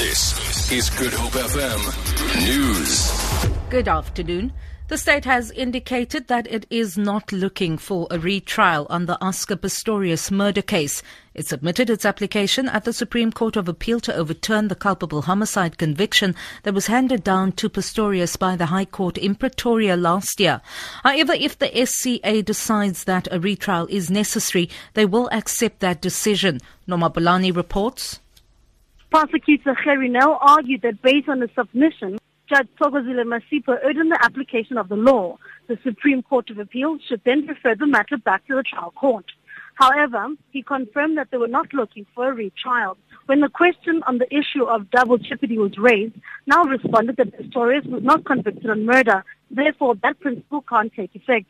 This is Good Hope FM News. Good afternoon. The state has indicated that it is not looking for a retrial on the Oscar Pistorius murder case. It submitted its application at the Supreme Court of Appeal to overturn the culpable homicide conviction that was handed down to Pistorius by the High Court in Pretoria last year. However, if the SCA decides that a retrial is necessary, they will accept that decision. Norma Bolani reports. Prosecutor Gerrie Nel argued that based on the submission, Judge Thokozile Masipa urged in the application of the law. The Supreme Court of Appeal should then refer the matter back to the trial court. However, he confirmed that they were not looking for a retrial. When the question on the issue of double jeopardy was raised, now responded that Pistorius was not convicted on murder. Therefore, that principle can't take effect.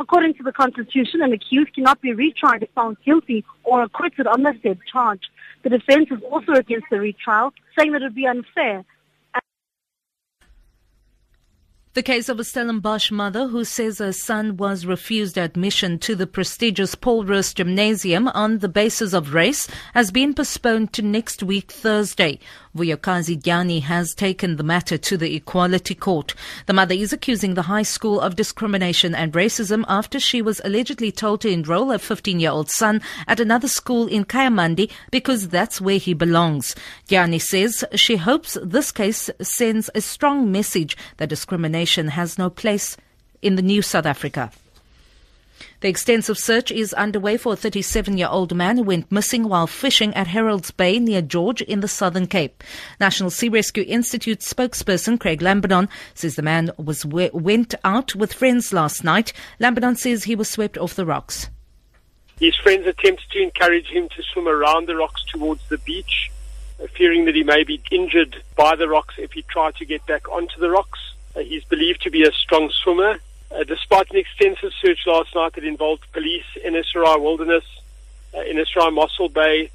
According to the Constitution, an accused cannot be retried if found guilty or acquitted on the said charge. The defense is also against the retrial, saying that it would be unfair The case of a Stellenbosch mother who says her son was refused admission to the prestigious Paul Roos Gymnasium on the basis of race has been postponed to next week Thursday. Vuyokazi Gyani has taken the matter to the Equality Court. The mother is accusing the high school of discrimination and racism after she was allegedly told to enroll her 15-year-old son at another school in Kayamandi because that's where he belongs. Gyani says she hopes this case sends a strong message that discrimination has no place in the new South Africa. The extensive search is underway for a 37 year old man who went missing while fishing at Herold's Bay near George in the Southern Cape. National Sea Rescue Institute spokesperson Craig Lambinon says the man was went out with friends last night. Lambinon says he was swept off the rocks. His friends attempted to encourage him to swim around the rocks towards the beach, fearing that he may be injured by the rocks if he tried to get back onto the rocks. Uh, he's believed to be a strong swimmer. Uh, despite an extensive search last night that involved police, NSRI Wilderness, uh, NSRI Mossel Bay,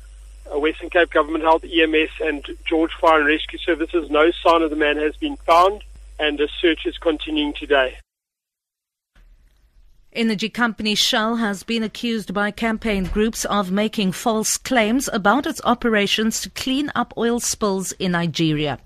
uh, Western Cape Government Health, EMS, and George Fire and Rescue Services, no sign of the man has been found, and the search is continuing today. Energy company Shell has been accused by campaign groups of making false claims about its operations to clean up oil spills in Nigeria.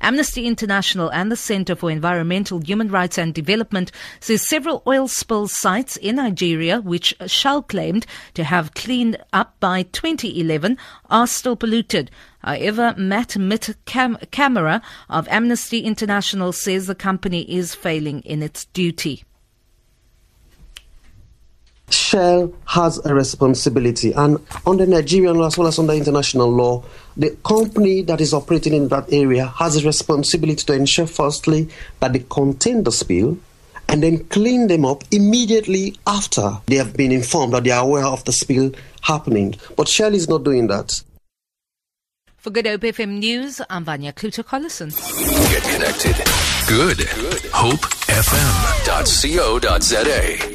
Amnesty International and the Center for Environmental Human Rights and Development says several oil spill sites in Nigeria, which Shell claimed to have cleaned up by 2011, are still polluted. However, Matt Mitt Cam- Kamara of Amnesty International says the company is failing in its duty. Shell has a responsibility, and under Nigerian law as well as under international law, the company that is operating in that area has a responsibility to ensure, firstly, that they contain the spill and then clean them up immediately after they have been informed that they are aware of the spill happening. But Shell is not doing that. For Good Hope FM News, I'm Vanya Kluter-Collison. Get connected. Good. Good. HopeFM.co.za.